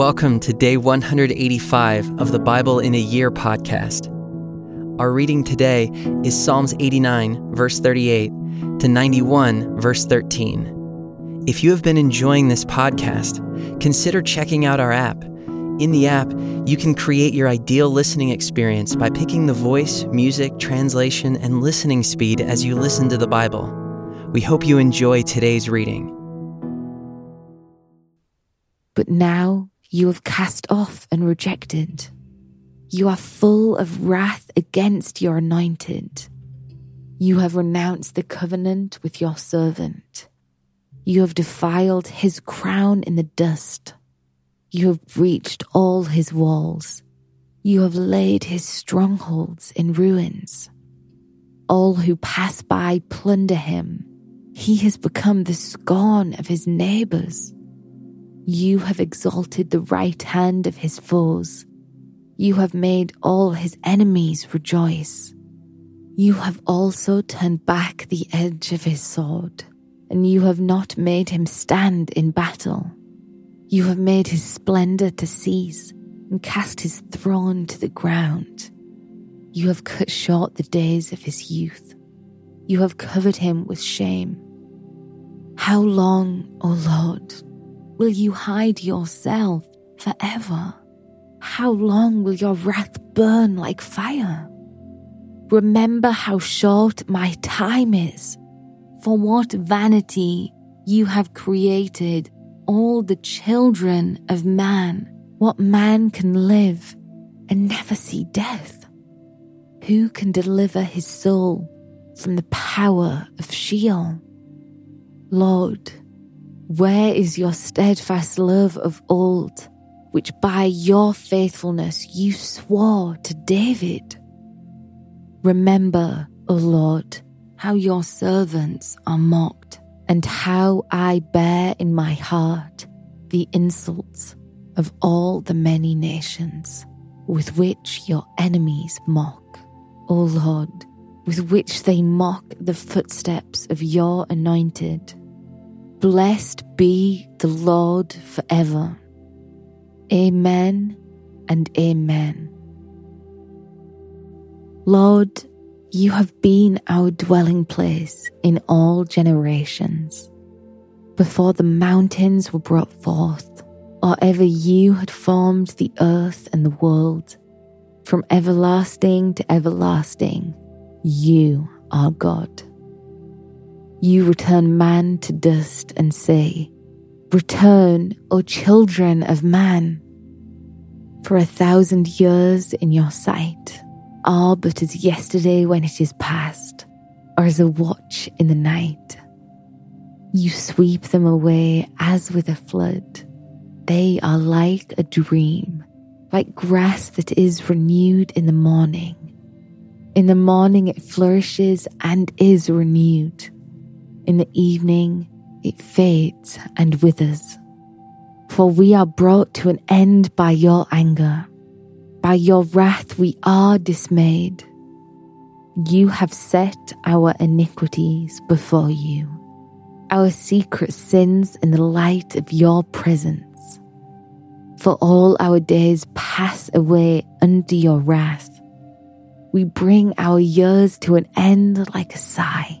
Welcome to day 185 of the Bible in a Year podcast. Our reading today is Psalms 89, verse 38 to 91, verse 13. If you have been enjoying this podcast, consider checking out our app. In the app, you can create your ideal listening experience by picking the voice, music, translation, and listening speed as you listen to the Bible. We hope you enjoy today's reading. But now you have cast off and rejected. You are full of wrath against your anointed. You have renounced the covenant with your servant. You have defiled his crown in the dust. You have breached all his walls. You have laid his strongholds in ruins. All who pass by plunder him. He has become the scorn of his neighbors. You have exalted the right hand of his foes. You have made all his enemies rejoice. You have also turned back the edge of his sword, and you have not made him stand in battle. You have made his splendor to cease and cast his throne to the ground. You have cut short the days of his youth. You have covered him with shame. How long, O Lord, will you hide yourself forever? How long will your wrath burn like fire? Remember how short my time is. For what vanity you have created all the children of man. What man can live and never see death? Who can deliver his soul from the power of Sheol? Lord, where is your steadfast love of old, which by your faithfulness you swore to David? Remember, O Lord, how your servants are mocked, and how I bear in my heart the insults of all the many nations with which your enemies mock. O Lord, with which they mock the footsteps of your anointed. Blessed be the Lord forever. Amen and amen. Lord, you have been our dwelling place in all generations. Before the mountains were brought forth, or ever you had formed the earth and the world, from everlasting to everlasting, you are God. You return man to dust and say, Return, O children of man. For a thousand years in your sight are but as yesterday when it is past, or as a watch in the night. You sweep them away as with a flood. They are like a dream, like grass that is renewed in the morning. In the morning it flourishes and is renewed. In the evening, it fades and withers. For we are brought to an end by your anger. By your wrath, we are dismayed. You have set our iniquities before you, our secret sins in the light of your presence. For all our days pass away under your wrath. We bring our years to an end like a sigh.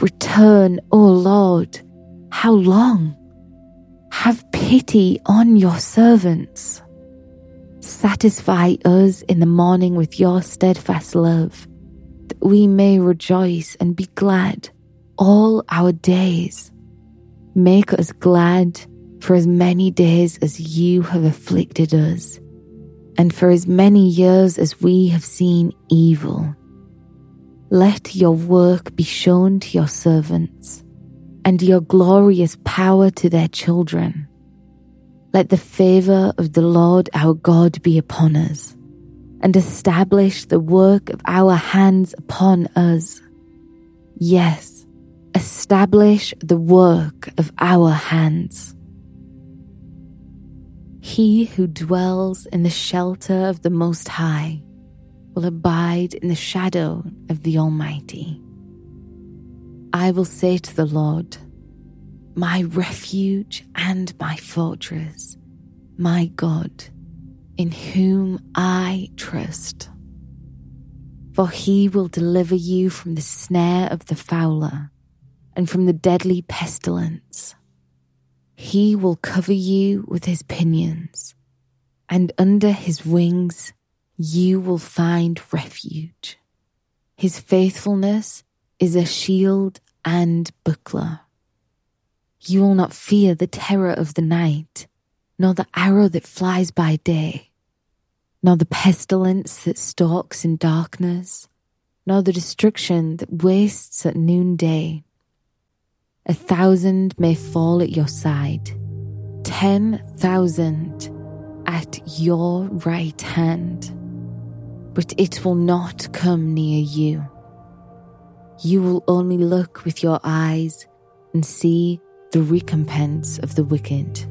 Return, O Lord, how long? Have pity on your servants. Satisfy us in the morning with your steadfast love, that we may rejoice and be glad all our days. Make us glad for as many days as you have afflicted us, and for as many years as we have seen evil. Let your work be shown to your servants, and your glorious power to their children. Let the favour of the Lord our God be upon us, and establish the work of our hands upon us. Yes, establish the work of our hands. He who dwells in the shelter of the Most High will abide in the shadow of the Almighty. I will say to the Lord, my refuge and my fortress, my God, in whom I trust. For he will deliver you from the snare of the fowler and from the deadly pestilence. He will cover you with his pinions, and under his wings you will find refuge. His faithfulness is a shield and buckler. You will not fear the terror of the night, nor the arrow that flies by day, nor the pestilence that stalks in darkness, nor the destruction that wastes at noonday. A thousand may fall at your side, ten thousand at your right hand, but it will not come near you. You will only look with your eyes and see the recompense of the wicked.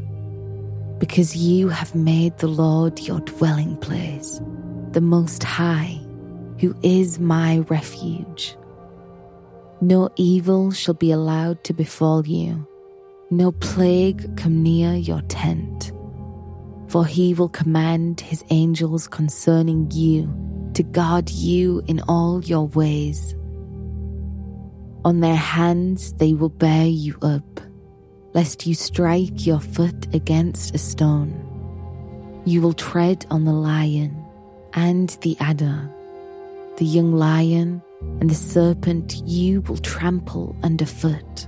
Because you have made the Lord your dwelling place, the Most High, who is my refuge. No evil shall be allowed to befall you, no plague come near your tent. For he will command his angels concerning you to guard you in all your ways. On their hands they will bear you up, lest you strike your foot against a stone. You will tread on the lion and the adder, the young lion and the serpent you will trample underfoot